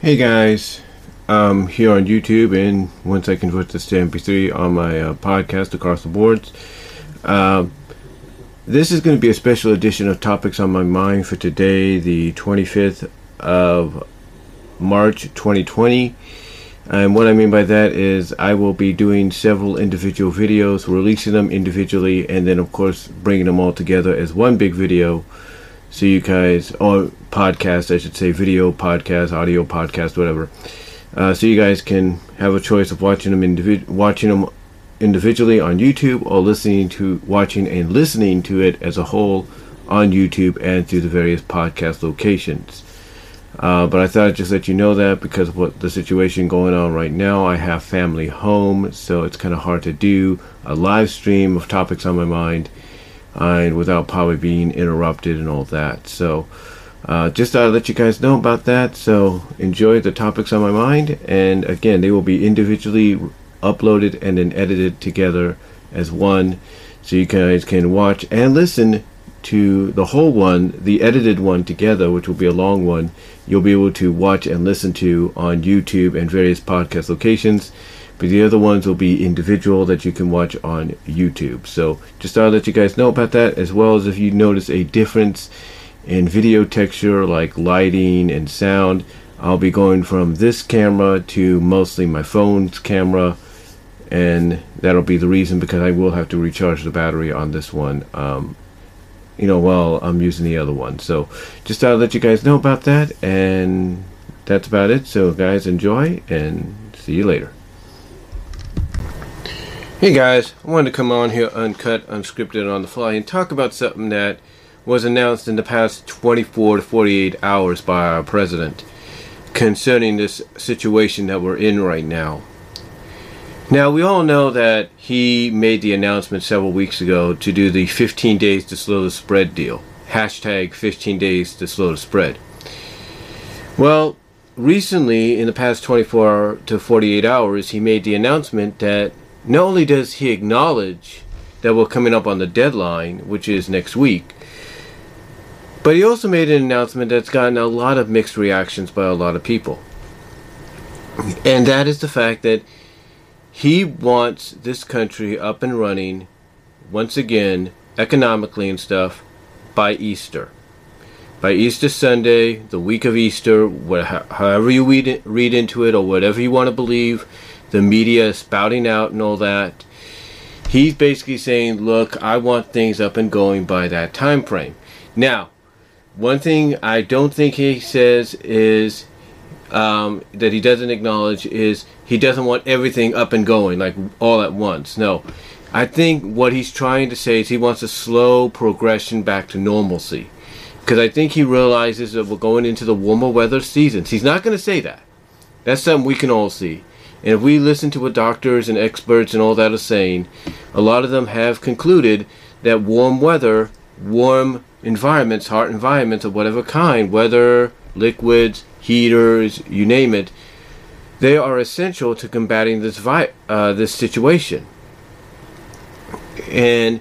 Hey guys, um, here on YouTube, and once I convert this to MP3 on my uh, podcast across the boards. Um, this is going to be a special edition of Topics on My Mind for today, the 25th of March 2020. And what I mean by that is I will be doing several individual videos, releasing them individually, and then, of course, bringing them all together as one big video. So you guys, or podcast, I should say, video podcast, audio podcast, whatever. Uh, so you guys can have a choice of watching them watching them individually on YouTube or listening to watching and listening to it as a whole on YouTube and through the various podcast locations. Uh, but I thought I'd just let you know that because of what the situation going on right now. I have family home, so it's kind of hard to do a live stream of topics on my mind and without probably being interrupted and all that. So uh, just thought I'd let you guys know about that. So enjoy the topics on my mind. And again, they will be individually uploaded and then edited together as one. So you guys can watch and listen to the whole one, the edited one together, which will be a long one, you'll be able to watch and listen to on YouTube and various podcast locations. But the other ones will be individual that you can watch on YouTube. So just thought I'd let you guys know about that, as well as if you notice a difference in video texture like lighting and sound. I'll be going from this camera to mostly my phone's camera and that'll be the reason because I will have to recharge the battery on this one. Um, you know while I'm using the other one. So just thought I'd let you guys know about that and that's about it. So guys enjoy and see you later. Hey guys. I wanted to come on here uncut unscripted on the fly and talk about something that was announced in the past 24 to 48 hours by our president concerning this situation that we're in right now now, we all know that he made the announcement several weeks ago to do the 15 days to slow the spread deal. Hashtag 15 days to slow the spread. Well, recently, in the past 24 to 48 hours, he made the announcement that not only does he acknowledge that we're coming up on the deadline, which is next week, but he also made an announcement that's gotten a lot of mixed reactions by a lot of people. And that is the fact that he wants this country up and running once again, economically and stuff, by Easter. By Easter Sunday, the week of Easter, however you read, read into it or whatever you want to believe, the media is spouting out and all that. He's basically saying, look, I want things up and going by that time frame. Now, one thing I don't think he says is um, that he doesn't acknowledge is he doesn't want everything up and going like all at once. No, I think what he's trying to say is he wants a slow progression back to normalcy. Because I think he realizes that we're going into the warmer weather seasons. He's not going to say that. That's something we can all see. And if we listen to what doctors and experts and all that are saying, a lot of them have concluded that warm weather, warm environments, hot environments of whatever kind, weather, liquids, heaters, you name it, they are essential to combating this vi- uh, this situation. And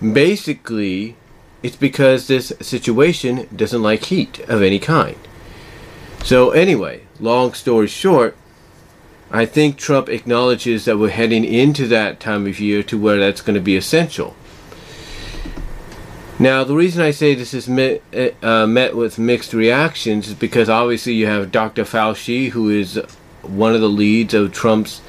basically, it's because this situation doesn't like heat of any kind. So, anyway, long story short, I think Trump acknowledges that we're heading into that time of year to where that's going to be essential. Now, the reason I say this is met, uh, met with mixed reactions is because obviously you have Dr. Fauci, who is one of the leads of Trump's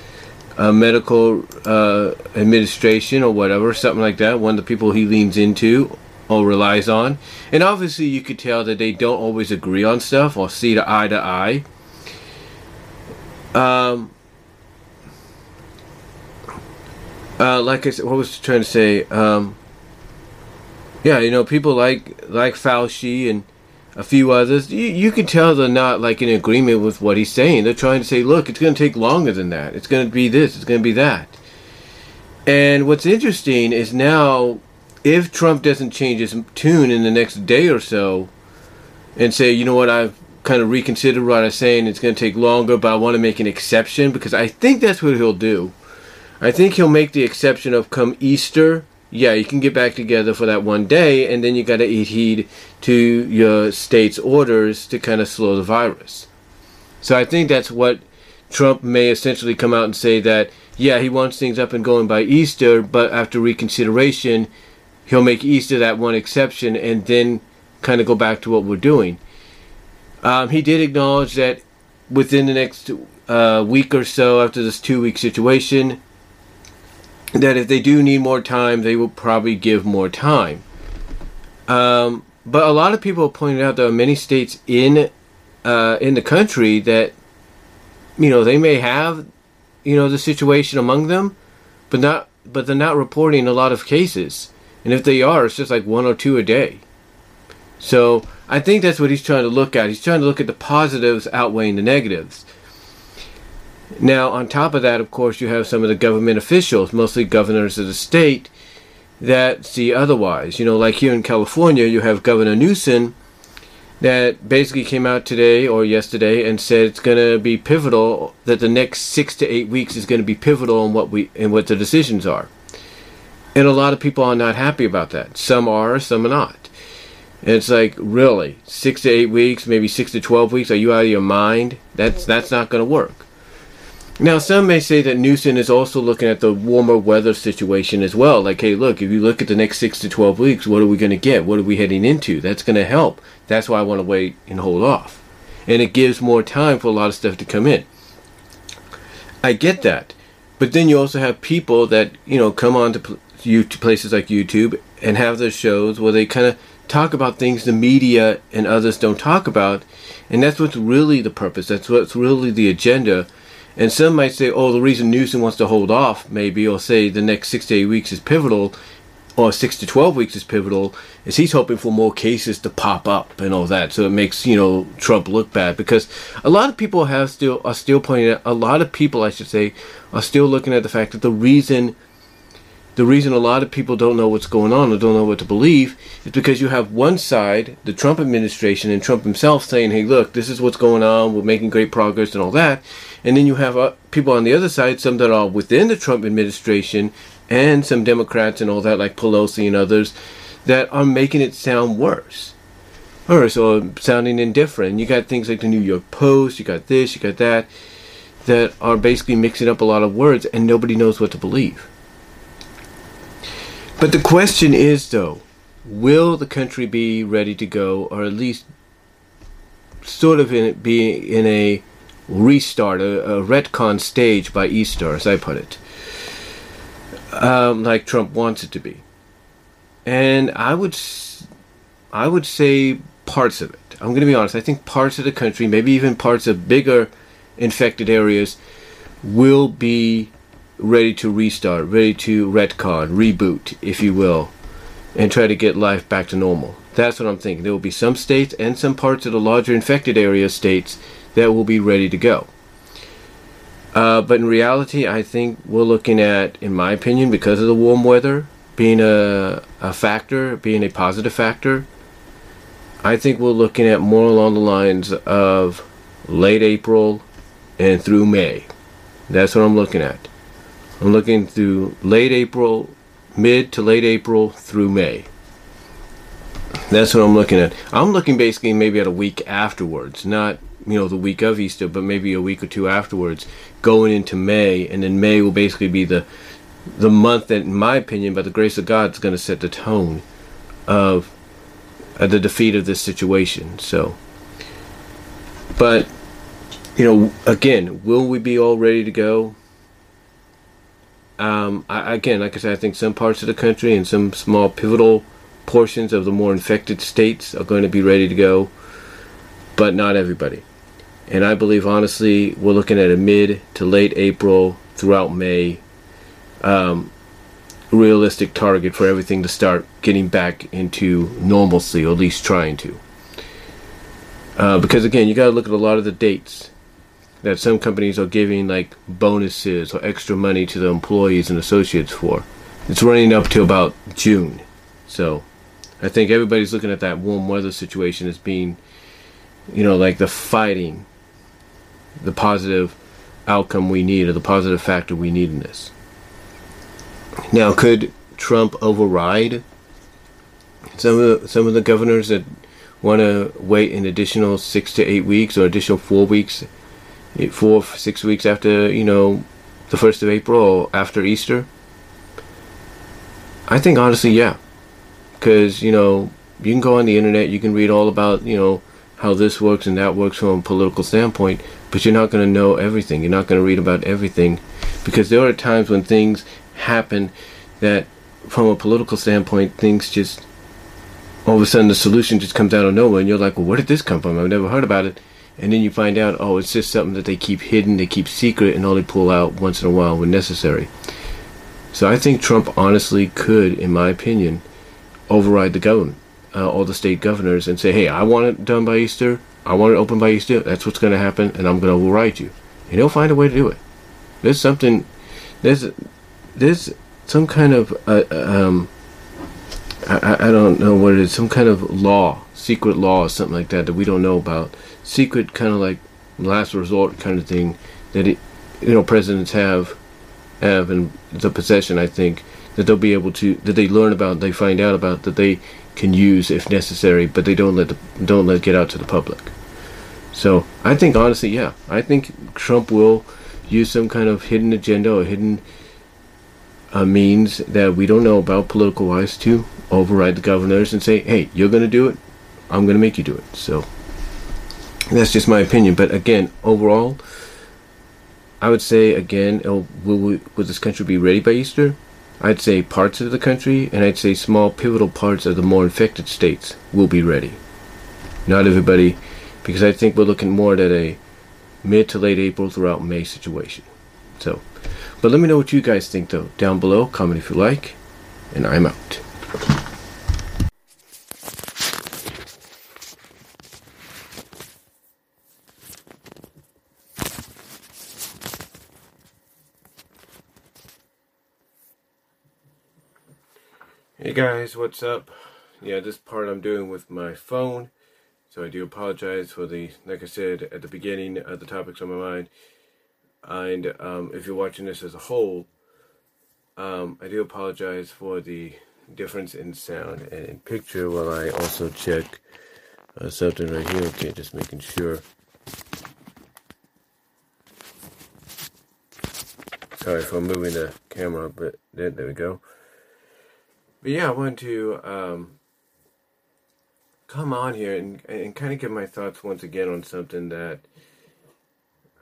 uh, medical uh, administration or whatever, something like that, one of the people he leans into or relies on. And obviously, you could tell that they don't always agree on stuff or see the eye to eye. Um, uh, like I said, what was I trying to say? Um, yeah, you know, people like like Fauci and a few others, you, you can tell they're not like in agreement with what he's saying. They're trying to say, look, it's going to take longer than that. It's going to be this. It's going to be that. And what's interesting is now, if Trump doesn't change his tune in the next day or so, and say, you know what, I've kind of reconsidered what I'm saying. It's going to take longer, but I want to make an exception because I think that's what he'll do. I think he'll make the exception of come Easter yeah, you can get back together for that one day, and then you got to heed to your state's orders to kind of slow the virus. So I think that's what Trump may essentially come out and say that, yeah, he wants things up and going by Easter, but after reconsideration, he'll make Easter that one exception and then kind of go back to what we're doing. Um, he did acknowledge that within the next uh, week or so after this two week situation, that if they do need more time, they will probably give more time. Um, but a lot of people pointed out there are many states in uh, in the country that you know they may have you know the situation among them, but not but they're not reporting a lot of cases. And if they are, it's just like one or two a day. So I think that's what he's trying to look at. He's trying to look at the positives outweighing the negatives. Now, on top of that, of course, you have some of the government officials, mostly governors of the state, that see otherwise. You know, like here in California, you have Governor Newsom that basically came out today or yesterday and said it's going to be pivotal that the next six to eight weeks is going to be pivotal in what we and what the decisions are. And a lot of people are not happy about that. Some are, some are not. And it's like, really, six to eight weeks, maybe six to twelve weeks. Are you out of your mind? That's that's not going to work. Now, some may say that Newsom is also looking at the warmer weather situation as well. Like, hey, look, if you look at the next six to 12 weeks, what are we going to get? What are we heading into? That's going to help. That's why I want to wait and hold off. And it gives more time for a lot of stuff to come in. I get that. But then you also have people that, you know, come on to, you, to places like YouTube and have their shows where they kind of talk about things the media and others don't talk about. And that's what's really the purpose. That's what's really the agenda and some might say, oh, the reason Newsom wants to hold off, maybe, or say the next six to eight weeks is pivotal, or six to 12 weeks is pivotal, is he's hoping for more cases to pop up and all that. So it makes, you know, Trump look bad. Because a lot of people have still, are still pointing out, a lot of people, I should say, are still looking at the fact that the reason the reason a lot of people don't know what's going on or don't know what to believe is because you have one side, the Trump administration and Trump himself saying, hey, look, this is what's going on, we're making great progress and all that. And then you have uh, people on the other side, some that are within the Trump administration and some Democrats and all that, like Pelosi and others, that are making it sound worse. Or so sounding indifferent. You got things like the New York Post, you got this, you got that, that are basically mixing up a lot of words and nobody knows what to believe. But the question is, though, will the country be ready to go, or at least sort of in, be in a restart, a, a retcon stage by Easter, as I put it, um, like Trump wants it to be? And I would, I would say parts of it. I'm going to be honest. I think parts of the country, maybe even parts of bigger infected areas, will be ready to restart, ready to retcon, reboot, if you will, and try to get life back to normal. That's what I'm thinking. There will be some states and some parts of the larger infected area states that will be ready to go. Uh, but in reality, I think we're looking at, in my opinion, because of the warm weather being a, a factor, being a positive factor, I think we're looking at more along the lines of late April and through May. That's what I'm looking at. I'm looking through late April, mid to late April through May. That's what I'm looking at. I'm looking basically maybe at a week afterwards, not you know the week of Easter, but maybe a week or two afterwards, going into May, and then May will basically be the the month that, in my opinion, by the grace of God, is going to set the tone of uh, the defeat of this situation. So, but you know, again, will we be all ready to go? Um, I, again, like I said, I think some parts of the country and some small pivotal portions of the more infected states are going to be ready to go, but not everybody. And I believe, honestly, we're looking at a mid to late April throughout May um, realistic target for everything to start getting back into normalcy, or at least trying to. Uh, because again, you got to look at a lot of the dates that some companies are giving like bonuses or extra money to the employees and associates for. It's running up to about June. So I think everybody's looking at that warm weather situation as being, you know, like the fighting, the positive outcome we need or the positive factor we need in this. Now, could Trump override some of the, some of the governors that want to wait an additional six to eight weeks or additional four weeks four, six weeks after, you know, the 1st of April or after Easter? I think honestly, yeah. Because, you know, you can go on the internet, you can read all about, you know, how this works and that works from a political standpoint, but you're not going to know everything. You're not going to read about everything because there are times when things happen that, from a political standpoint, things just all of a sudden the solution just comes out of nowhere, and you're like, well, where did this come from? I've never heard about it. And then you find out, oh, it's just something that they keep hidden, they keep secret, and only pull out once in a while when necessary. So I think Trump honestly could, in my opinion, override the government, uh, all the state governors, and say, hey, I want it done by Easter. I want it open by Easter. That's what's going to happen, and I'm going to override you. And he'll find a way to do it. There's something. There's there's some kind of uh, um, I, I don't know what it is, some kind of law, secret law or something like that that we don't know about. Secret kind of like last resort kind of thing that it, you know presidents have have in the possession. I think that they'll be able to that they learn about, they find out about that they can use if necessary, but they don't let the, don't let get out to the public. So I think honestly, yeah, I think Trump will use some kind of hidden agenda or hidden uh, means that we don't know about political wise to override the governors and say, hey, you're going to do it, I'm going to make you do it. So that's just my opinion. But again, overall, I would say again, will, we, will this country be ready by Easter? I'd say parts of the country, and I'd say small pivotal parts of the more infected states will be ready. Not everybody, because I think we're looking more at a mid to late April throughout May situation. So, but let me know what you guys think though down below. Comment if you like, and I'm out. Hey guys, what's up? Yeah, this part I'm doing with my phone, so I do apologize for the, like I said at the beginning, uh, the topics on my mind. And um, if you're watching this as a whole, um, I do apologize for the difference in sound and in picture while I also check uh, something right here. Okay, just making sure. Sorry for moving the camera, but there, there we go. But yeah, I want to um, come on here and, and kind of give my thoughts once again on something that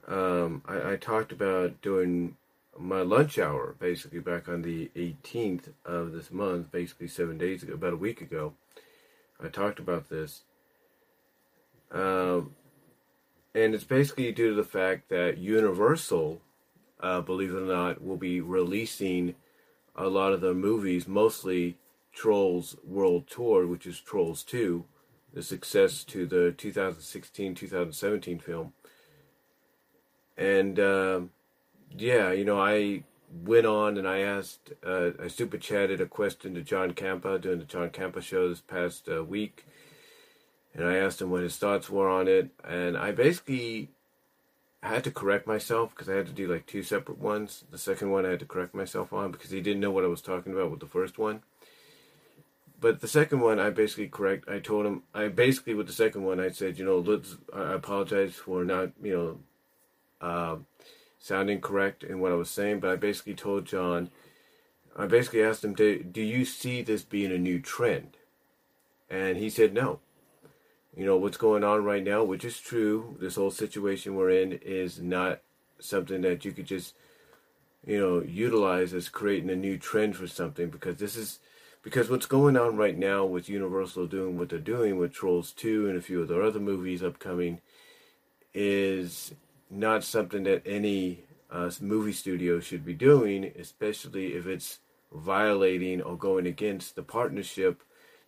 um, I, I talked about during my lunch hour, basically back on the 18th of this month, basically seven days ago, about a week ago. I talked about this. Um, and it's basically due to the fact that Universal, uh, believe it or not, will be releasing a lot of their movies, mostly Trolls World Tour, which is Trolls 2, the success to the 2016 2017 film. And uh, yeah, you know, I went on and I asked, uh, I super chatted a question to John Campea during the John Campea show this past uh, week. And I asked him what his thoughts were on it. And I basically had to correct myself because I had to do like two separate ones. The second one I had to correct myself on because he didn't know what I was talking about with the first one. But the second one, I basically correct. I told him, I basically with the second one, I said, you know, let's. I apologize for not, you know, uh, sounding correct in what I was saying. But I basically told John, I basically asked him, do, do you see this being a new trend? And he said no you know what's going on right now, which is true. This whole situation we're in is not something that you could just you know utilize as creating a new trend for something because this is because what's going on right now with Universal doing what they're doing with Trolls 2 and a few of their other movies upcoming is not something that any uh, movie studio should be doing, especially if it's violating or going against the partnership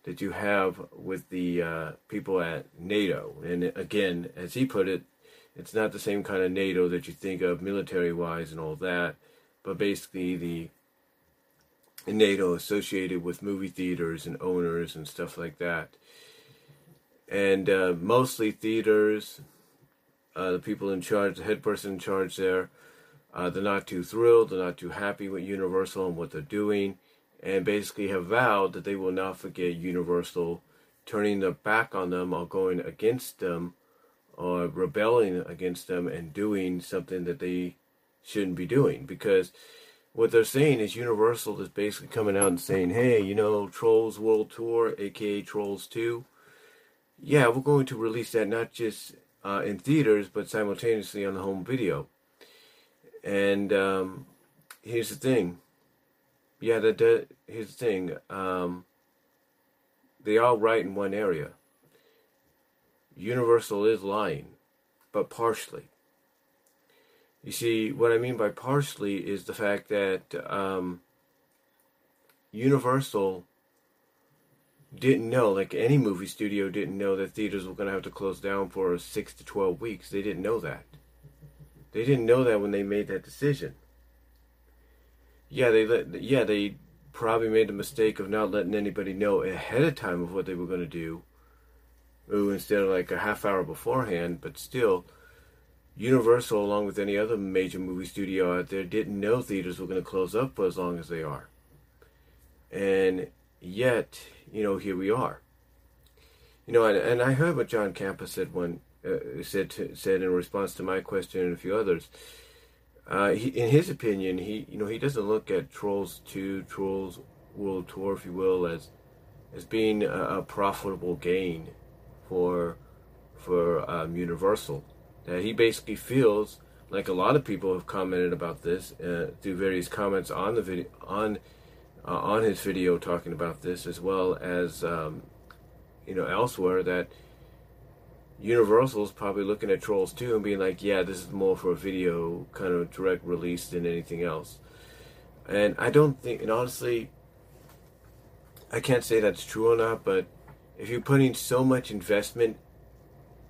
that you have with the uh, people at NATO. And again, as he put it, it's not the same kind of NATO that you think of military wise and all that, but basically the NATO associated with movie theaters and owners and stuff like that. And uh, mostly theaters, uh, the people in charge, the head person in charge there, uh, they're not too thrilled, they're not too happy with Universal and what they're doing and basically have vowed that they will not forget Universal turning their back on them or going against them or rebelling against them and doing something that they shouldn't be doing because what they're saying is Universal is basically coming out and saying, hey, you know, Trolls World Tour, aka Trolls 2, yeah, we're going to release that not just uh, in theaters but simultaneously on the home video. And um, here's the thing. Yeah, here's the thing. Um, they all right in one area. Universal is lying, but partially. You see, what I mean by partially is the fact that um, Universal didn't know, like any movie studio didn't know that theaters were going to have to close down for six to 12 weeks. They didn't know that. They didn't know that when they made that decision. Yeah, they let, yeah, they probably made the mistake of not letting anybody know ahead of time of what they were going to do ooh, instead of like a half hour beforehand. But still, Universal, along with any other major movie studio out there, didn't know theaters were going to close up for as long as they are. And yet, you know, here we are. You know, and, and I heard what John Campea said when uh, said to, said in response to my question and a few others. Uh, he, in his opinion, he you know he doesn't look at Trolls Two, Trolls World Tour, if you will, as as being a, a profitable gain for for um, Universal. That he basically feels like a lot of people have commented about this uh, through various comments on the video on uh, on his video talking about this, as well as um, you know elsewhere that Universal's probably looking at Trolls 2 and being like, yeah, this is more for a video kind of direct release than anything else. And I don't think, and honestly, I can't say that's true or not, but if you're putting so much investment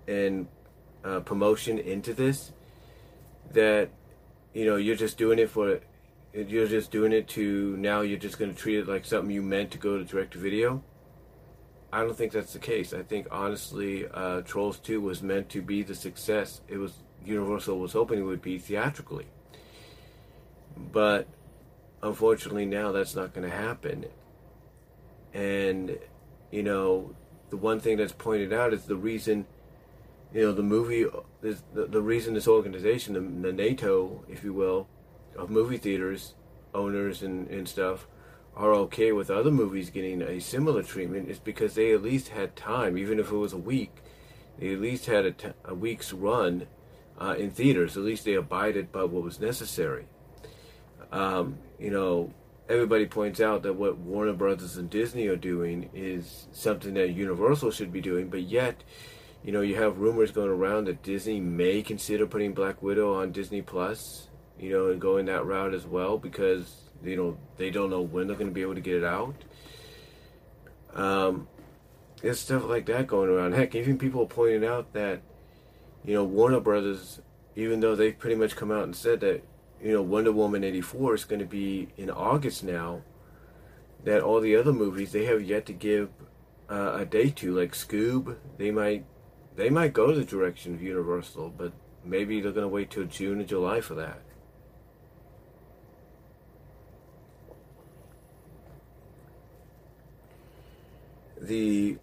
and uh, promotion into this, that you know you're just doing it for you're just doing it to now you're just going to treat it like something you meant to go to direct to video. I don't think that's the case. I think honestly, uh, Trolls 2 was meant to be the success it was Universal was hoping it would be theatrically. But unfortunately, now that's not going to happen. And you know, the one thing that's pointed out is the reason, you know, the movie, the, the reason this organization, the, the NATO, if you will, of movie theaters, owners and, and stuff, are okay with other movies getting a similar treatment is because they at least had time, even if it was a week, they at least had a, t- a week's run uh, in theaters. At least they abided by what was necessary. Um, you know, everybody points out that what Warner Brothers and Disney are doing is something that Universal should be doing, but yet, you know, you have rumors going around that Disney may consider putting Black Widow on Disney Plus, you know, and going that route as well because you know they don't know when they're going to be able to get it out. Um, there's stuff like that going around. Heck, even people pointing out that you know Warner Brothers, even though they've pretty much come out and said that you know, Wonder Woman 84 is going to be in August now. That all the other movies they have yet to give uh, a date to, like Scoob, they might they might go the direction of Universal, but maybe they're going to wait till June or July for that. The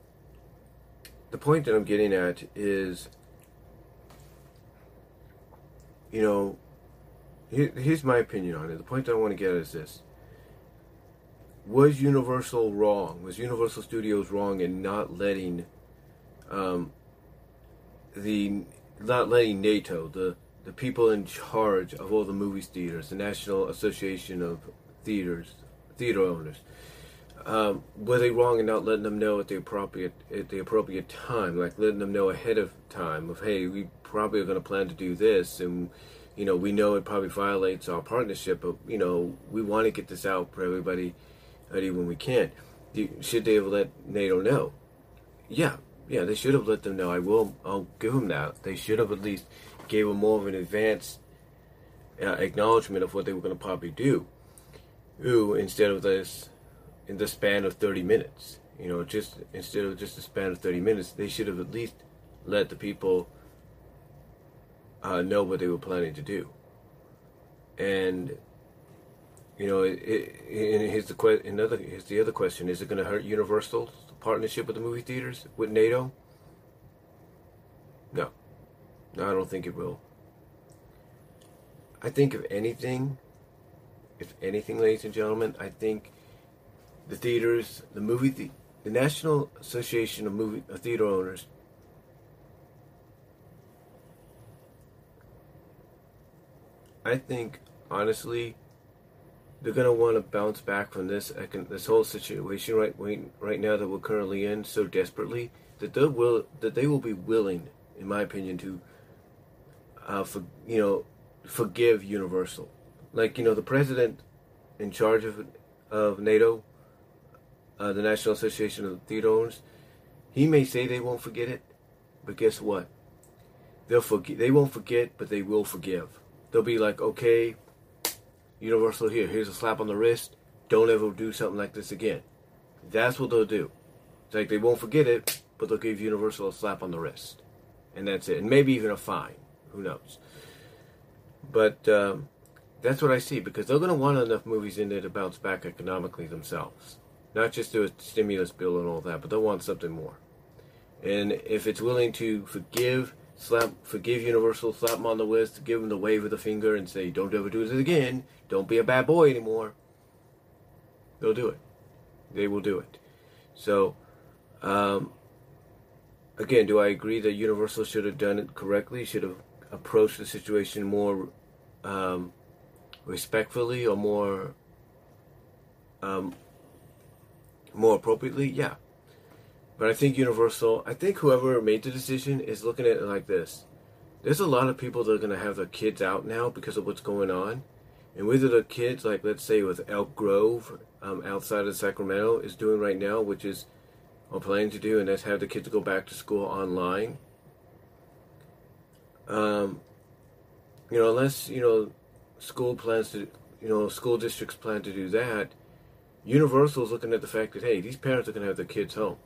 the point that I'm getting at is, you know, here, here's my opinion on it. The point that I want to get at is this. Was Universal wrong? Was Universal Studios wrong in not letting um, the not letting NATO, the the people in charge of all the movie theaters, the National Association of Theaters, theater owners, um, were they wrong in not letting them know at the appropriate at the appropriate time, like letting them know ahead of time of hey, we probably are going to plan to do this, and you know, we know it probably violates our partnership, but you know, we want to get this out for everybody, when we can. Should they have let NATO know? Yeah, yeah, they should have let them know. I will. I'll give them that. They should have at least gave them more of an advanced uh, acknowledgement of what they were going to probably do. Ooh, instead of this, in the span of 30 minutes. You know, just instead of just a span of 30 minutes, they should have at least let the people uh, know what they were planning to do. And you know, it, it, here's the que- another here's the other question: Is it going to hurt Universal's partnership with the movie theaters with NATO? No, No, I don't think it will. I think if anything, if anything, ladies and gentlemen, I think the theaters, the movie, the, the National Association of Movie of Theater Owners. I think honestly, they're gonna want to bounce back from this this whole situation right right now that we're currently in so desperately that they will that they will be willing, in my opinion, to uh, for you know forgive Universal, like you know the president in charge of of NATO, uh, the National Association of Theater Owners, he may say they won't forget it, but guess what? They'll forget. They won't forget, but they will forgive they'll be like, okay, Universal here, here's a slap on the wrist. Don't ever do something like this again. That's what they'll do. It's like they won't forget it, but they'll give Universal a slap on the wrist. And that's it. And maybe even a fine. Who knows? But um, that's what I see because they're going to want enough movies in there to bounce back economically themselves. Not just a stimulus bill and all that, but they'll want something more. And if it's willing to forgive slap, forgive Universal, slap them on the wrist, give them the wave of the finger, and say, "Don't ever do this again. Don't be a bad boy anymore." They'll do it. They will do it. So, um, again, do I agree that Universal should have done it correctly? Should have approached the situation more um, respectfully or more um, more appropriately? Yeah. But I think Universal, I think whoever made the decision is looking at it like this. There's a lot of people that are going to have their kids out now because of what's going on. And whether the kids, like let's say with Elk Grove um, outside of Sacramento, is doing right now, which is or planning to do, and that's have the kids go back to school online. Um, you know, unless you know, school plans to, you know, school districts plan to do that. Universal is looking at the fact that hey, these parents are going to have their kids home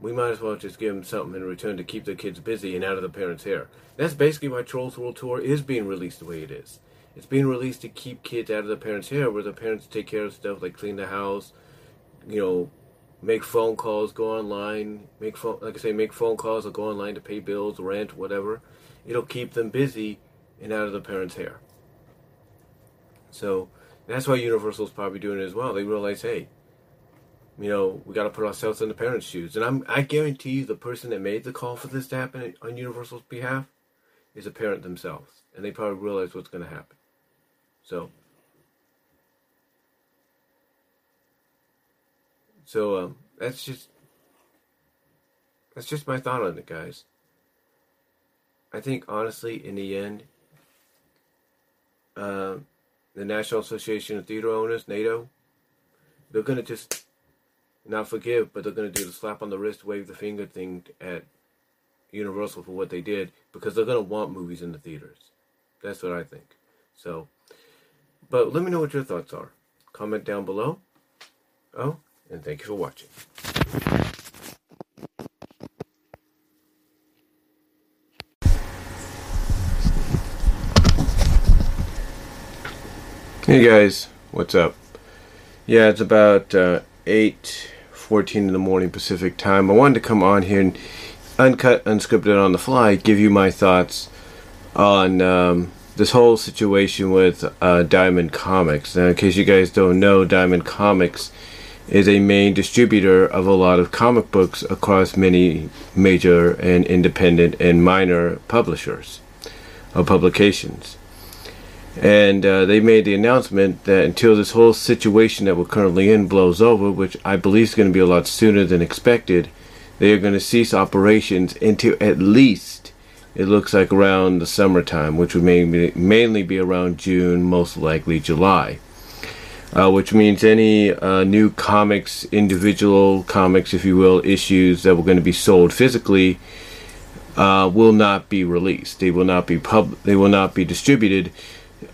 we might as well just give them something in return to keep the kids busy and out of the parents' hair. That's basically why Trolls World Tour is being released the way it is. It's being released to keep kids out of the parents' hair, where the parents take care of stuff like clean the house, you know, make phone calls, go online, make phone, like I say, make phone calls or go online to pay bills, rent, whatever. It'll keep them busy and out of the parents' hair. So that's why Universal's probably doing it as well. They realize, hey, you know, we got to put ourselves in the parents' shoes. And I'm, I guarantee you, the person that made the call for this to happen on Universal's behalf is a parent themselves, and they probably realize what's going to happen. So, so um, that's just that's just my thought on it, guys. I think honestly, in the end, uh, the National Association of Theater Owners, NATO, they're going to just not forgive, but they're going to do the slap on the wrist, wave the finger thing at Universal for what they did because they're going to want movies in the theaters. That's what I think. So, but let me know what your thoughts are. Comment down below. Oh, and thank you for watching. Hey guys, what's up? Yeah, it's about uh, 8 14 in the morning Pacific time. I wanted to come on here and uncut, unscripted on the fly, give you my thoughts on um, this whole situation with uh, Diamond Comics. Now, in case you guys don't know, Diamond Comics is a main distributor of a lot of comic books across many major and independent and minor publishers of publications. And uh, they made the announcement that until this whole situation that we're currently in blows over, which I believe is going to be a lot sooner than expected, they are going to cease operations until at least it looks like around the summertime, which would mainly, mainly be around June, most likely July. Uh, which means any uh, new comics, individual comics, if you will, issues that were going to be sold physically uh, will not be released. They will not be pub. They will not be distributed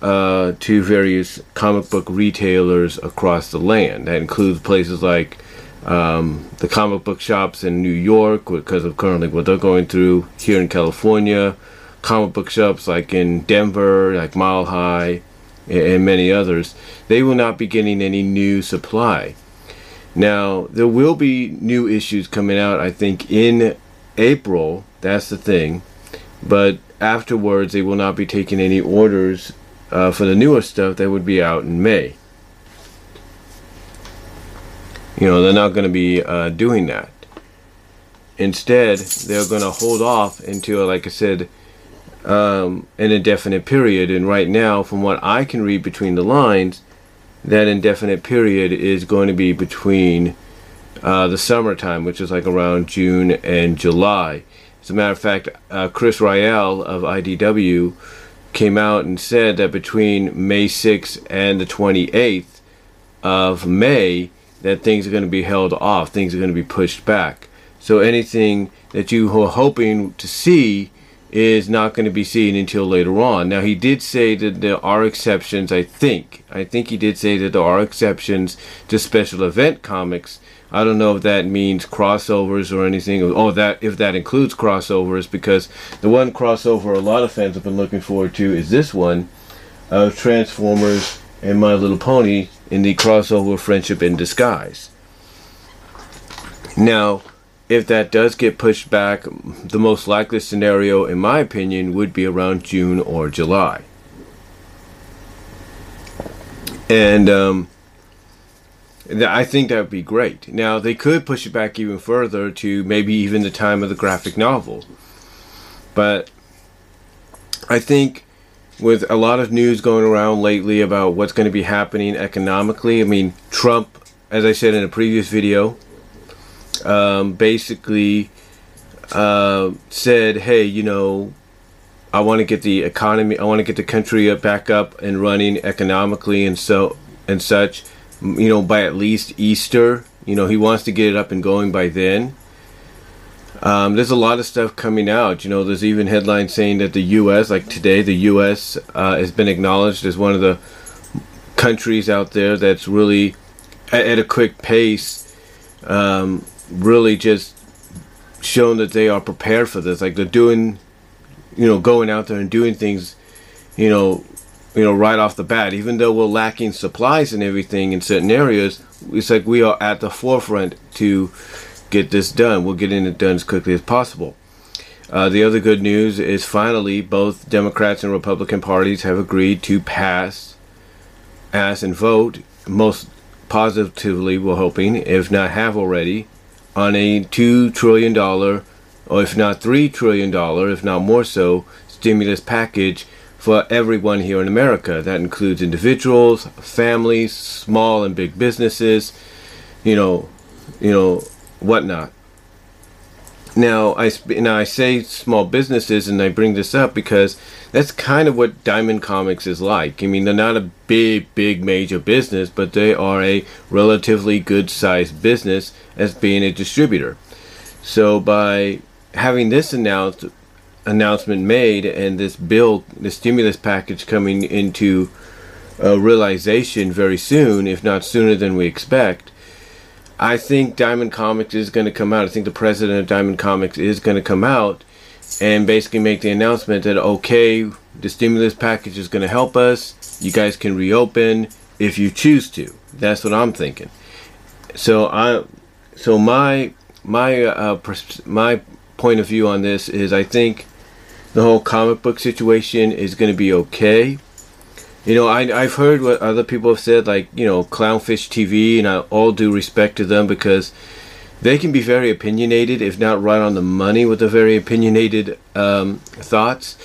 uh, to various comic book retailers across the land. That includes places like um, the comic book shops in New York, because of currently what they're going through here in California, comic book shops like in Denver, like Mile High, and many others. They will not be getting any new supply. Now, there will be new issues coming out, I think, in April. That's the thing. But afterwards they will not be taking any orders uh, for the newer stuff that would be out in May. You know, they're not going to be uh, doing that. Instead, they're going to hold off until, like I said, um, an indefinite period. And right now, from what I can read between the lines, that indefinite period is going to be between uh, the summertime, which is like around June and July. As a matter of fact, uh, Chris Ryall of IDW came out and said that between May 6th and the 28th of May, that things are going to be held off, things are going to be pushed back. So anything that you were hoping to see is not going to be seen until later on. Now he did say that there are exceptions, I think. I think he did say that there are exceptions to special event comics. I don't know if that means crossovers or anything. Oh, that if that includes crossovers, because the one crossover a lot of fans have been looking forward to is this one of Transformers and My Little Pony in the crossover Friendship in Disguise. Now, if that does get pushed back, the most likely scenario, in my opinion, would be around June or July. And um, I think that would be great. Now, they could push it back even further to maybe even the time of the graphic novel. But I think with a lot of news going around lately about what's going to be happening economically, I mean, Trump, as I said in a previous video, um, basically uh, said, "Hey, you know, I want to get the economy, I want to get the country back up and running economically and so and such, you know, by at least Easter. You know, he wants to get it up and going by then." Um, there's a lot of stuff coming out. You know, there's even headlines saying that the U.S., like today, the U.S. Uh, has been acknowledged as one of the countries out there that's really at, at a quick pace um, really just shown that they are prepared for this. Like they're doing, you know, going out there and doing things, you know, you know, right off the bat. Even though we're lacking supplies and everything in certain areas, it's like we are at the forefront to get this done. We're getting it done as quickly as possible. Uh, the other good news is finally both Democrats and Republican parties have agreed to pass, pass and vote most positively, we're hoping, if not have already, on a $2 trillion, or if not $3 trillion, if not more so, stimulus package for everyone here in America. That includes individuals, families, small and big businesses, you know, you know, whatnot. Now I now I say small businesses, and I bring this up because that's kind of what Diamond Comics is like. I mean, they're not a big, big, major business, but they are a relatively good-sized business as being a distributor. So by having this announced announcement made and this bill, the stimulus package coming into realization very soon, if not sooner than we expect, I think Diamond Comics is going to come out. I think the president of Diamond Comics is going to come out and basically make the announcement that okay, the stimulus package is going to help us. You guys can reopen if you choose to. That's what I'm thinking. So I, so my my uh, pers- my point of view on this is I think the whole comic book situation is going to be okay. You know, I, I've heard what other people have said, like, you know, Clownfish TV, and I all due respect to them because they can be very opinionated, if not right on the money with the very opinionated um, thoughts.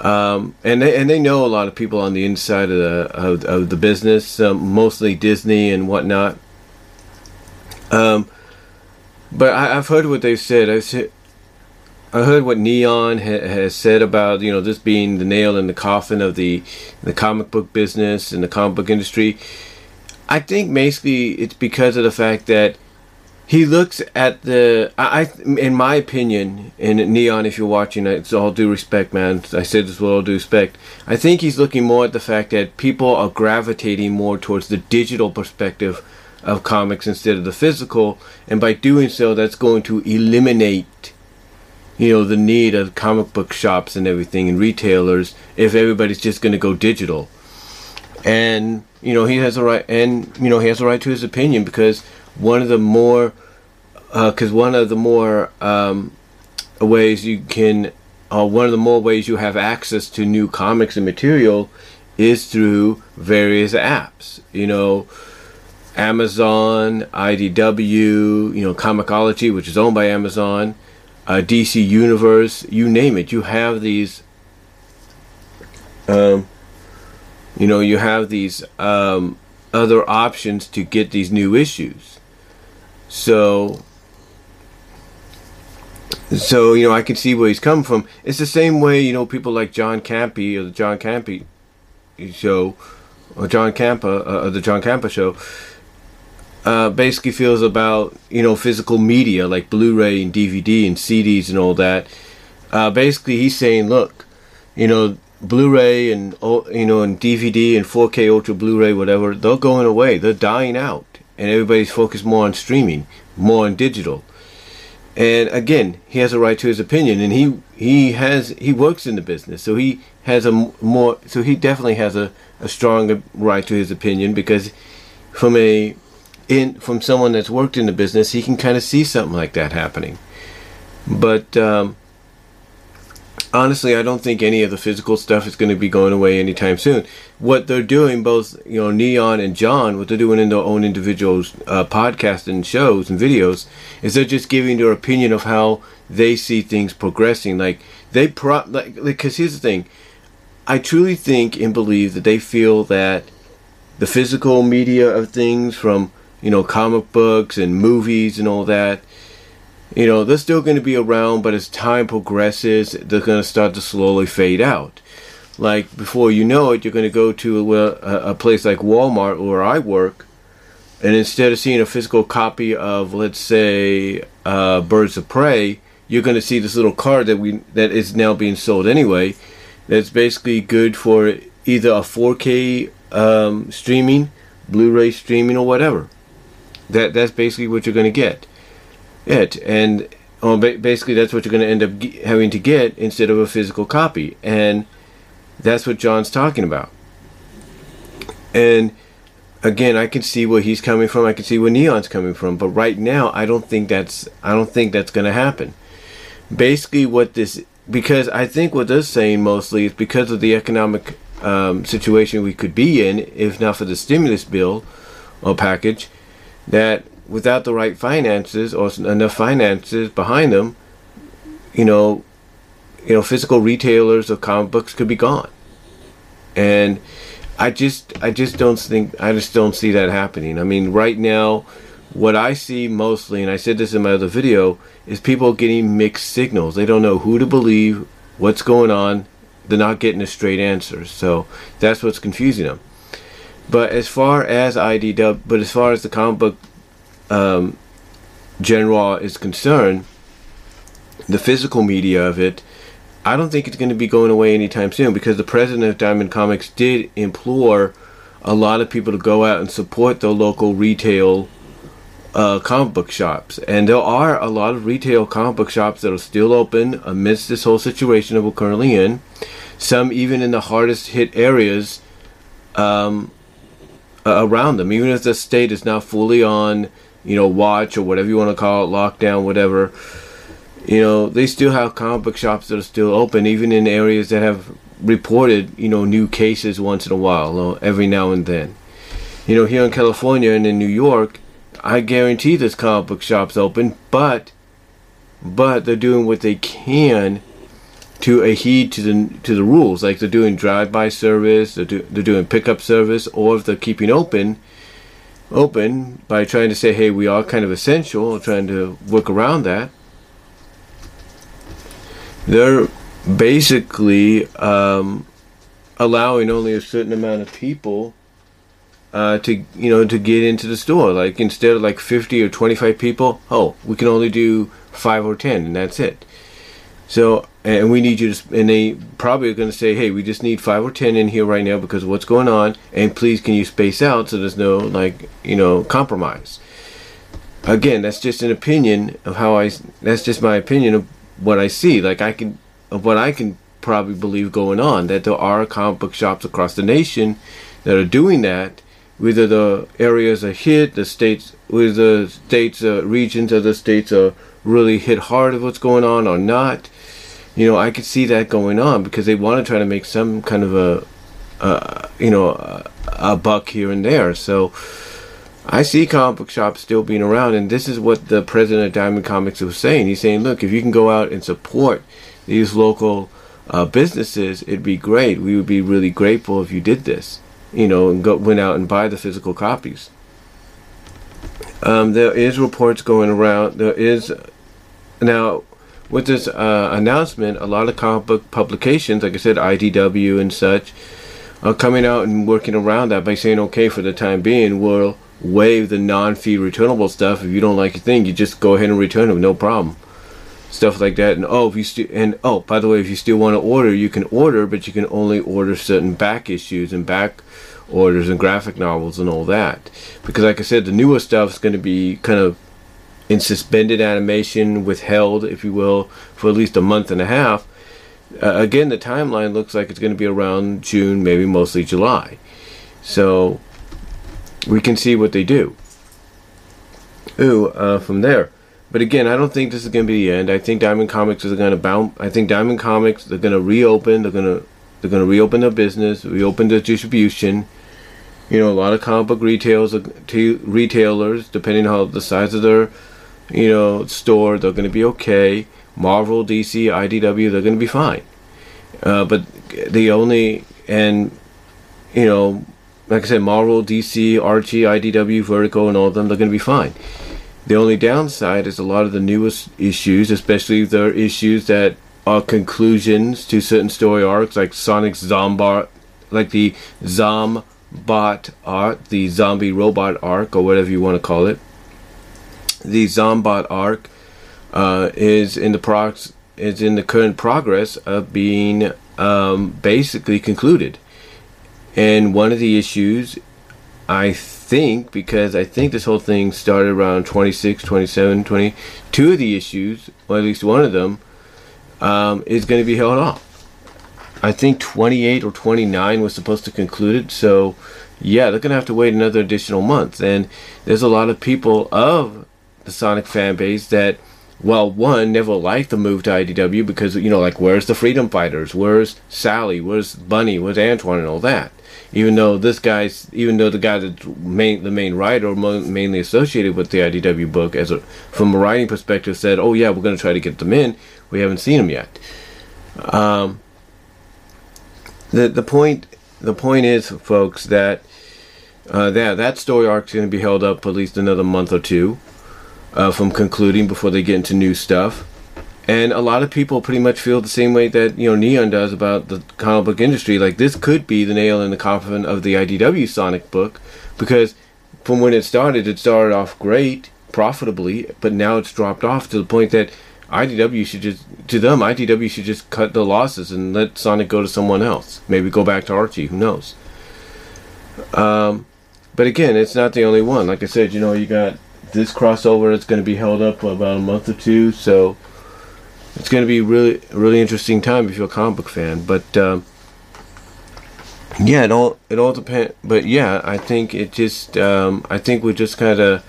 Um, and they and they know a lot of people on the inside of the of, of the business, um, mostly Disney and whatnot. Um, but I, have heard what they've said. I've said I heard what Neon ha- has said about you know this being the nail in the coffin of the the comic book business and the comic book industry. I think basically it's because of the fact that he looks at the I, I in my opinion and Neon if you're watching uh, it's all due respect man. I said this with all due respect. I think he's looking more at the fact that people are gravitating more towards the digital perspective of comics instead of the physical. And by doing so that's going to eliminate you know the need of comic book shops and everything and retailers if everybody's just going to go digital and you know he has a right and you know he has a right to his opinion because one of the more because uh, one of the more um, ways you can uh, one of the more ways you have access to new comics and material is through various apps. You know, Amazon, IDW, you know, ComiXology which is owned by Amazon, uh, DC Universe, you name it. You have these, um, you know, you have these um, other options to get these new issues. So, so you know, I can see where he's coming from. It's the same way, you know, people like John Campea or the John Campea show, or John Campa, uh, the John Campa show uh, basically feels about you know physical media like Blu-ray and DVD and CDs and all that. Uh, basically, he's saying, look, you know, Blu-ray and you know and DVD and 4K Ultra Blu-ray, whatever, they're going away. They're dying out, and everybody's focused more on streaming, more on digital. And again, he has a right to his opinion, and he he has he works in the business, so he has a more so he definitely has a, a strong right to his opinion because from a in from someone that's worked in the business, he can kind of see something like that happening. But um, honestly, I don't think any of the physical stuff is going to be going away anytime soon. What they're doing, both you know Kneon and John, what they're doing in their own individual uh, podcasts and shows and videos, is they're just giving their opinion of how they see things progressing. Like they pro like because here's the thing, I truly think and believe that they feel that the physical media of things from you know, comic books and movies and all that, you know, they're still going to be around, but as time progresses, they're going to start to slowly fade out. Like before you know it, you're going to go to a, a place like Walmart where I work, and instead of seeing a physical copy of, let's say, uh, Birds of Prey, you're going to see this little card that we that is now being sold anyway. That's basically good for either a 4K um, streaming, Blu-ray streaming, or whatever. That that's basically what you're going to get. It and basically that's what you're going to end up having to get instead of a physical copy, and that's what John's talking about. And again, I can see where he's coming from. I can see where Kneon's coming from, but right now, I don't think that's I don't think that's going to happen. Basically, what this because I think what they're saying mostly is because of the economic um, situation we could be in, if not for the stimulus bill or package, that without the right finances or enough finances behind them, you know, you know, physical retailers of comic books could be gone. And I just, I just don't think, I just don't see that happening. I mean, right now, what I see mostly, and I said this in my other video, is people getting mixed signals. They don't know who to believe, what's going on. They're not getting a straight answer. So that's what's confusing them. But as far as IDW, but as far as the comic book um, genre is concerned, the physical media of it, I don't think it's going to be going away anytime soon because the president of Diamond Comics did implore a lot of people to go out and support the local retail uh, comic book shops. And there are a lot of retail comic book shops that are still open amidst this whole situation that we're currently in. Some even in the hardest hit areas um, uh, around them, even if the state is not fully on, you know, watch or whatever you want to call it, lockdown, whatever. You know, they still have comic book shops that are still open, even in areas that have reported, you know, new cases once in a while, or every now and then. You know, here in California and in New York, I guarantee this comic book shops open, but but they're doing what they can to adhere to the to the rules. Like they're doing drive-by service, they're, do, they're doing pickup service, or if they're keeping open, open by trying to say, hey, we are kind of essential, trying to work around that. They're basically um, allowing only a certain amount of people uh, to you know to get into the store. Like instead of like 50 or 25 people, oh, we can only do five or 10, and that's it. So, and we need you to, and they probably are going to say, hey, we just need five or ten in here right now because of what's going on, and please can you space out so there's no, like, you know, compromise. Again, that's just an opinion of how I, that's just my opinion of what I see. Like, I can, of what I can probably believe going on, that there are comic book shops across the nation that are doing that, whether the areas are hit, the states, whether the states, uh, regions of the states are really hit hard of what's going on or not you know, I could see that going on because they want to try to make some kind of a, you know, a, a buck here and there. So I see comic book shops still being around, and this is what the president of Diamond Comics was saying. He's saying, look, if you can go out and support these local uh, businesses, it'd be great. We would be really grateful if you did this, you know, and go went out and buy the physical copies. Um, there is reports going around. There is now with this uh, announcement, a lot of comic book publications, like I said, IDW and such, are coming out and working around that by saying, okay, for the time being, we'll waive the non-fee returnable stuff. If you don't like your thing, you just go ahead and return it, no problem. Stuff like that. And oh, if you still and oh, by the way, if you still want to order, you can order, but you can only order certain back issues and back orders and graphic novels and all that. Because, like I said, the newer stuff is going to be kind of in suspended animation, withheld, if you will, for at least a month and a half. Uh, again, the timeline looks like it's going to be around June, maybe mostly July. So we can see what they do. Ooh, uh, from there. But again, I don't think this is going to be the end. I think Diamond Comics is going to bounce. I think Diamond Comics they're going to reopen. They're going to they're going to reopen their business, reopen their distribution. You know, a lot of comic book retailers, retailers, depending on how the size of their, you know, store, they're going to be okay. Marvel, DC, IDW, they're going to be fine. Uh, but the only and you know, like I said, Marvel, DC, Archie, IDW, Vertigo, and all of them, they're going to be fine. The only downside is a lot of the newest issues, especially the issues that are conclusions to certain story arcs, like Sonic's Zombot, like the Zombot arc, the zombie robot arc, or whatever you want to call it. The Zombot arc uh, is in the prox is in the current progress of being um, basically concluded. And one of the issues, I think, because I think this whole thing started around 26, 27, 20, two of the issues, or at least one of them, um, is going to be held off. I think 28 or 29 was supposed to conclude it, so yeah, they're going to have to wait another additional month. And there's a lot of people of the Sonic fan base that well, one never liked the move to IDW because you know, like, where's the Freedom Fighters? Where's Sally? Where's Bunny? Where's Antoine and all that? Even though this guy's, even though the guy that's main, the main writer, mainly associated with the IDW book, as a from a writing perspective, said, "Oh yeah, we're going to try to get them in. We haven't seen them yet." Um, the the point the point is, folks, that uh, that that story arc is going to be held up for at least another month or two uh, from concluding before they get into new stuff. And a lot of people pretty much feel the same way that you know Kneon does about the comic book industry. Like this could be the nail in the coffin of the IDW Sonic book, because from when it started, it started off great, profitably, but now it's dropped off to the point that IDW should just to them IDW should just cut the losses and let Sonic go to someone else. Maybe go back to Archie. Who knows? Um, but again, it's not the only one. Like I said, you know, you got this crossover is going to be held up about a month or two, so it's going to be really really interesting time if you're a comic book fan. But um, yeah, it all it all depends. But yeah, I think it just um, I think we just kind of,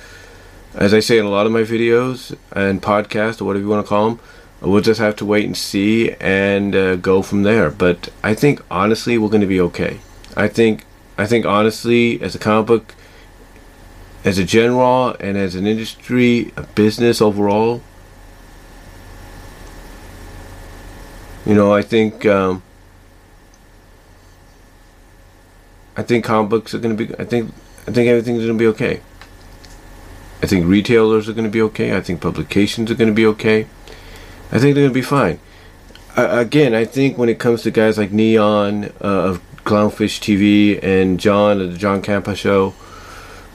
as I say in a lot of my videos and podcasts or whatever you want to call them, we'll just have to wait and see and uh, go from there. But I think honestly, we're going to be okay. I think I think honestly, as a comic book as a general and as an industry, a business overall. You know, I think um, I think comic books are going to be. I think I think everything's going to be okay. I think retailers are going to be okay. I think publications are going to be okay. I think they're going to be fine. Uh, again, I think when it comes to guys like Kneon uh, of Clownfish TV and John of the John Campa Show,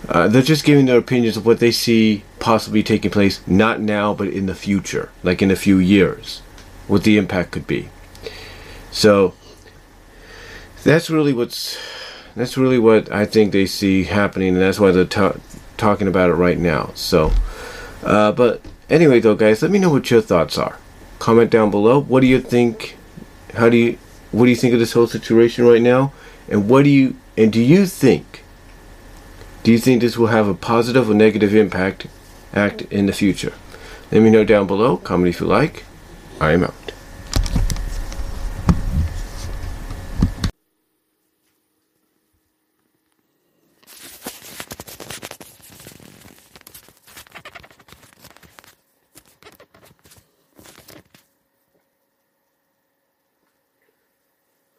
uh, they're just giving their opinions of what they see possibly taking place, not now, but in the future, like in a few years, what the impact could be. So that's really what's that's really what I think they see happening, and that's why they're ta- talking about it right now. So, uh, but anyway, though, guys, let me know what your thoughts are. Comment down below. What do you think? How do you? What do you think of this whole situation right now? And what do you? And do you think? Do you think this will have a positive or negative impact act in the future? Let me know down below. Comment if you like. I am out.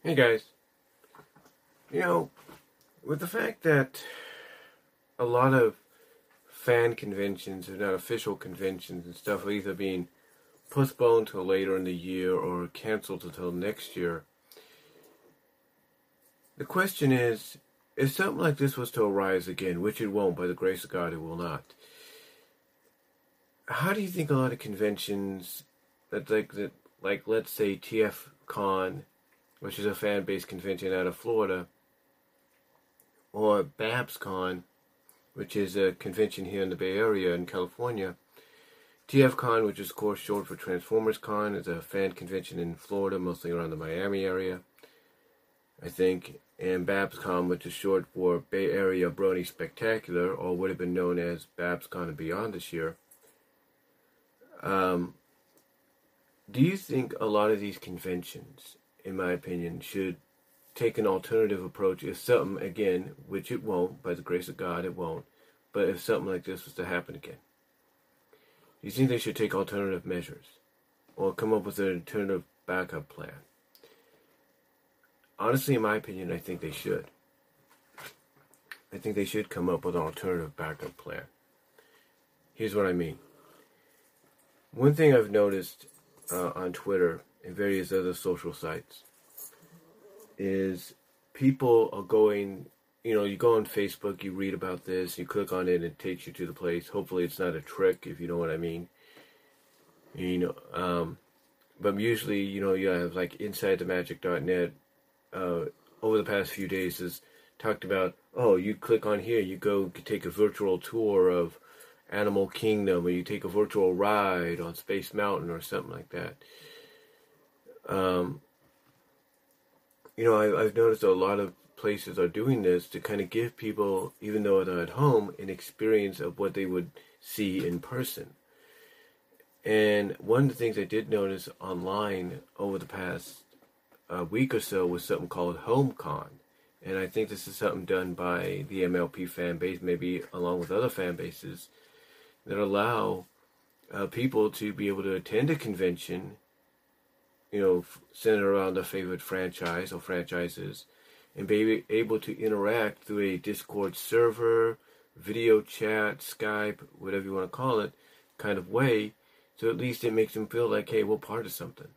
Hey guys, you know, with the fact that a lot of fan conventions if not official conventions and stuff are either being postponed till later in the year or canceled until next year. The question is, if something like this was to arise again, which it won't, by the grace of God, it will not. How do you think a lot of conventions that like that, like let's say TF Con, which is a fan-based convention out of Florida, or BabsCon, which is a convention here in the Bay Area in California. TFCon, which is of course short for Transformers Con, is a fan convention in Florida, mostly around the Miami area, I think. And BabsCon, which is short for Bay Area Brony Spectacular, or would have been known as BabsCon and Beyond this year. Um, do you think a lot of these conventions, in my opinion, should take an alternative approach if something, again, which it won't, by the grace of God, it won't, but if something like this was to happen again? Do you think they should take alternative measures or come up with an alternative backup plan? Honestly, in my opinion, I think they should. I think they should come up with an alternative backup plan. Here's what I mean. One thing I've noticed uh, on Twitter and various other social sites is people are going you know you go on facebook you read about this you click on it and it takes you to the place. Hopefully it's not a trick if you know what i mean. You know um, but usually you know you have like insidethemagic.net uh, over the past few days has talked about oh you click on here you go take a virtual tour of animal kingdom or you take a virtual ride on space mountain or something like that. Um, you know, I, I've noticed a lot of places are doing this to kind of give people, even though they're at home, an experience of what they would see in person. And one of the things I did notice online over the past uh, week or so was something called HomeCon. And I think this is something done by the MLP fan base, maybe along with other fan bases, that allow uh, people to be able to attend a convention you know, centered around their favorite franchise or franchises, and be able to interact through a Discord server, video chat, Skype, whatever you want to call it, kind of way. So at least it makes them feel like, hey, we're part of something.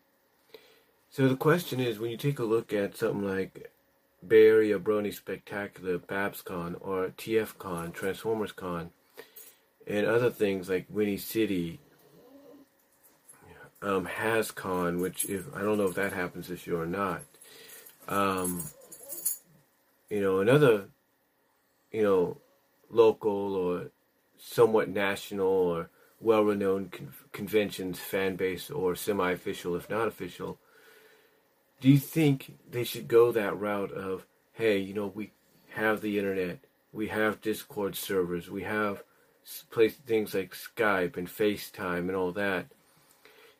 So the question is, when you take a look at something like Bay Area Brony Spectacular, BabsCon, or TFCon, Transformers Con, and other things like Whinny City, um, HasCon, which if I don't know if that happens this year or not. Um, you know, another, you know, local or somewhat national or well-renowned con- conventions, fan base, or semi-official, if not official. Do you think they should go that route of, hey, you know, we have the internet, we have Discord servers, we have place things like Skype and FaceTime and all that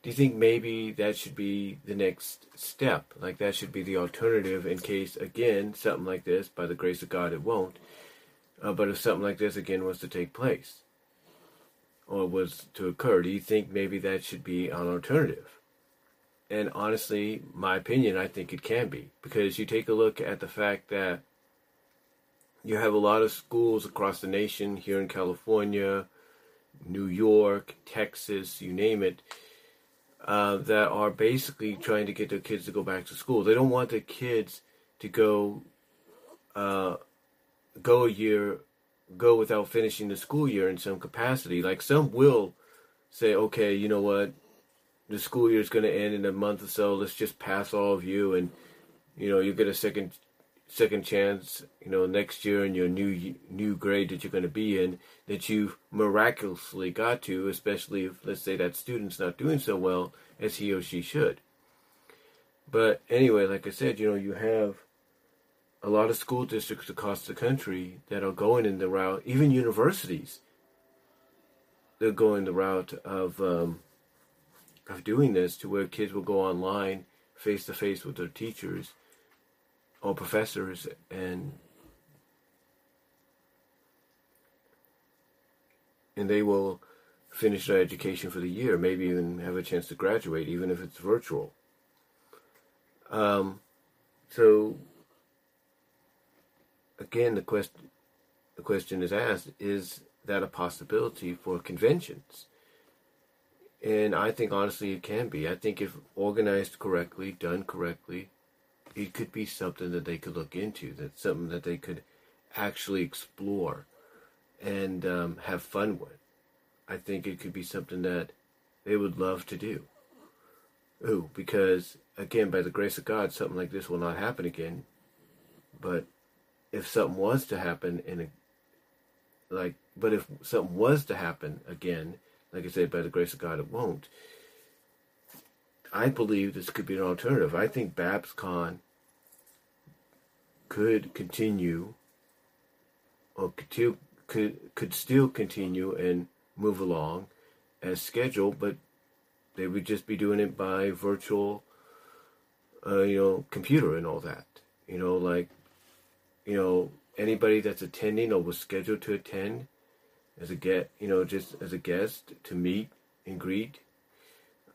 do you think maybe that should be the next step? Like that should be the alternative in case, again, something like this, by the grace of God, it won't. Uh, but if something like this again was to take place or was to occur, do you think maybe that should be an alternative? And honestly, my opinion, I think it can be because you take a look at the fact that you have a lot of schools across the nation, here in California, New York, Texas, you name it uh, that are basically trying to get their kids to go back to school. They don't want their kids to go uh, go a year go without finishing the school year in some capacity. Like some will say, okay, you know what, the school year is going to end in a month or so. Let's just pass all of you, and you know you get a second second chance, you know, next year in your new new grade that you're going to be in that you miraculously got to, especially if let's say that student's not doing so well as he or she should. But anyway, like I said, you know, you have a lot of school districts across the country that are going in the route, even universities. They're going the route of um, of doing this to where kids will go online, face to face with their teachers or professors and and they will finish their education for the year, maybe even have a chance to graduate, even if it's virtual. Um, so again, the question the question is asked: Is that a possibility for conventions? And I think honestly it can be. I think if organized correctly, done correctly, it could be something that they could look into. That's something that they could actually explore and um, have fun with. I think it could be something that they would love to do. Ooh, because again, by the grace of God, something like this will not happen again. But if something was to happen in a like, but if something was to happen again, like I said, by the grace of God, it won't. I believe this could be an alternative. I think BabsCon could continue, or could could could still continue and move along as scheduled, but they would just be doing it by virtual, uh, you know, computer and all that. You know, like, you know, anybody that's attending or was scheduled to attend as a get, you know, just as a guest to meet and greet,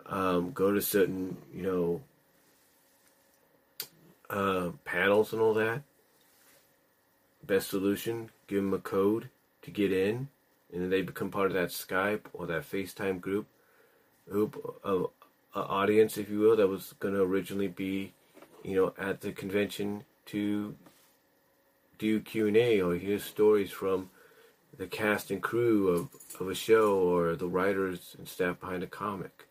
um, go to certain, you know, uh, panels and all that. Best solution: give them a code to get in, and then they become part of that Skype or that FaceTime group, group of uh, audience, if you will, that was going to originally be, you know, at the convention to do Q and A or hear stories from the cast and crew of, of a show or the writers and staff behind a comic.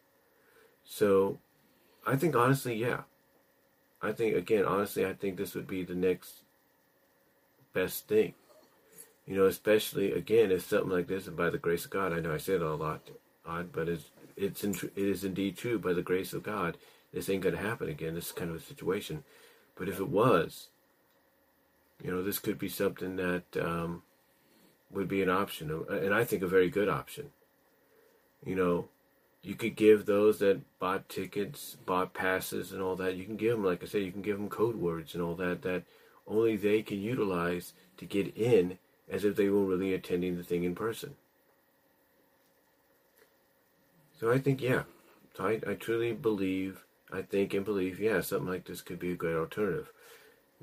So I think honestly, yeah. I think again, honestly, I think this would be the next best thing. You know, especially again, if something like this, and by the grace of God, I know I said it a lot, odd, but it's it's in, it is indeed true. By the grace of God, this ain't gonna happen again. This is kind of a situation. But if it was, you know, this could be something that um, would be an option, and I think a very good option. You know, you could give those that bought tickets, bought passes, and all that. You can give them, like I said, you can give them code words and all that that only they can utilize to get in, as if they were really attending the thing in person. So I think, yeah, so I, I truly believe, I think and believe, yeah, something like this could be a great alternative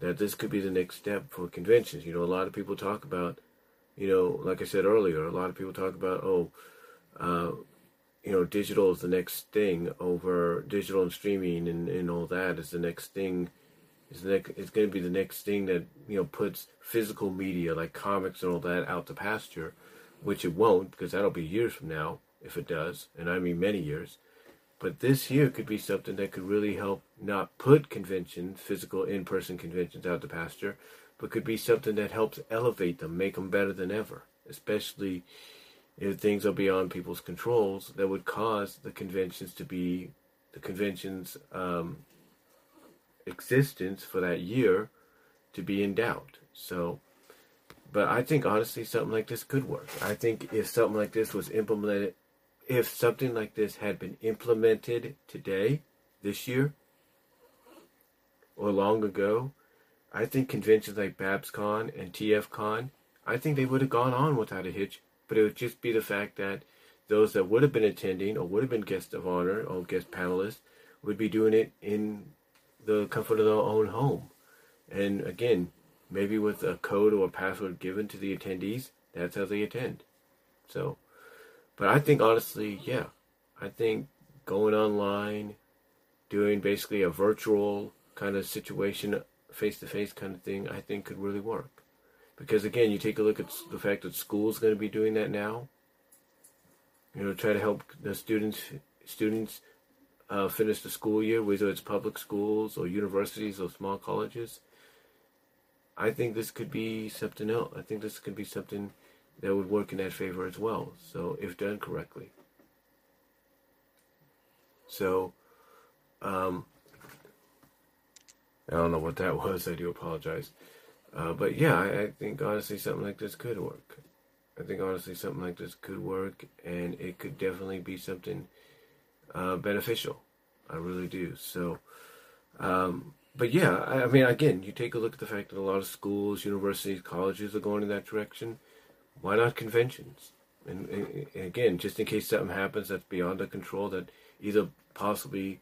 that this could be the next step for conventions. You know, a lot of people talk about, you know, like I said earlier, a lot of people talk about, oh, uh, you know, digital is the next thing over digital and streaming and, and all that is the next thing. Is the next, it's going to be the next thing that you know puts physical media like comics and all that out to pasture, which it won't because that'll be years from now if it does, and I mean many years. But this here could be something that could really help not put conventions, physical in person conventions out to pasture, but could be something that helps elevate them, make them better than ever, especially if things are beyond people's controls that would cause the conventions to be the convention's um, existence for that year to be in doubt. So, but I think honestly, something like this could work. I think if something like this was implemented if something like this had been implemented today, this year, or long ago, I think conventions like BabsCon and TFCon, I think they would have gone on without a hitch, but it would just be the fact that those that would have been attending or would have been guests of honor or guest panelists would be doing it in the comfort of their own home. And again, maybe with a code or a password given to the attendees, that's how they attend. So, but I think honestly, yeah, I think going online, doing basically a virtual kind of situation, face to face kind of thing, I think could really work. Because again, you take a look at the fact that school is going to be doing that now. You know, try to help the students students uh, finish the school year, whether it's public schools or universities or small colleges. I think this could be something else. I think this could be something that would work in that favor as well. So if done correctly. So, um, I don't know what that was. I do apologize. Uh, but yeah, I, I, think honestly something like this could work. I think honestly something like this could work, and it could definitely be something uh, beneficial. I really do. So, um, but yeah, I, I mean, again, you take a look at the fact that a lot of schools, universities, colleges are going in that direction why not conventions? And, and, again, just in case something happens that's beyond our control, that either possibly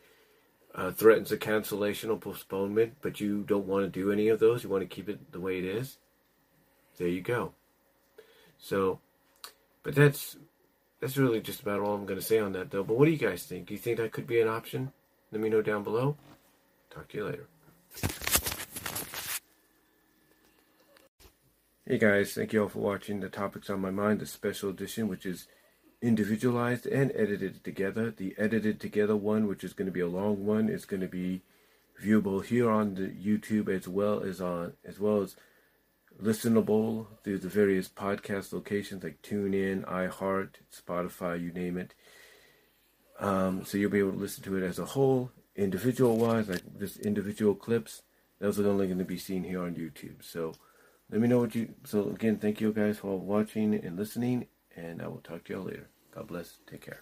uh, threatens a cancellation or postponement, but you don't want to do any of those, you want to keep it the way it is, there you go. So, but that's that's really just about all I'm going to say on that, though. But what do you guys think? Do you think that could be an option? Let me know down below. Talk to you later. Hey guys, thank you all for watching the Topics on My Mind, the special edition, which is individualized and edited together. The edited together one, which is going to be a long one, is going to be viewable here on the YouTube as well as on as well as listenable through the various podcast locations like TuneIn, iHeart, Spotify, you name it. Um, so you'll be able to listen to it as a whole, individual wise, like just individual clips. Those are only going to be seen here on YouTube. So let me know what you. So again, thank you guys for watching and listening, and I will talk to y'all later. God bless. Take care.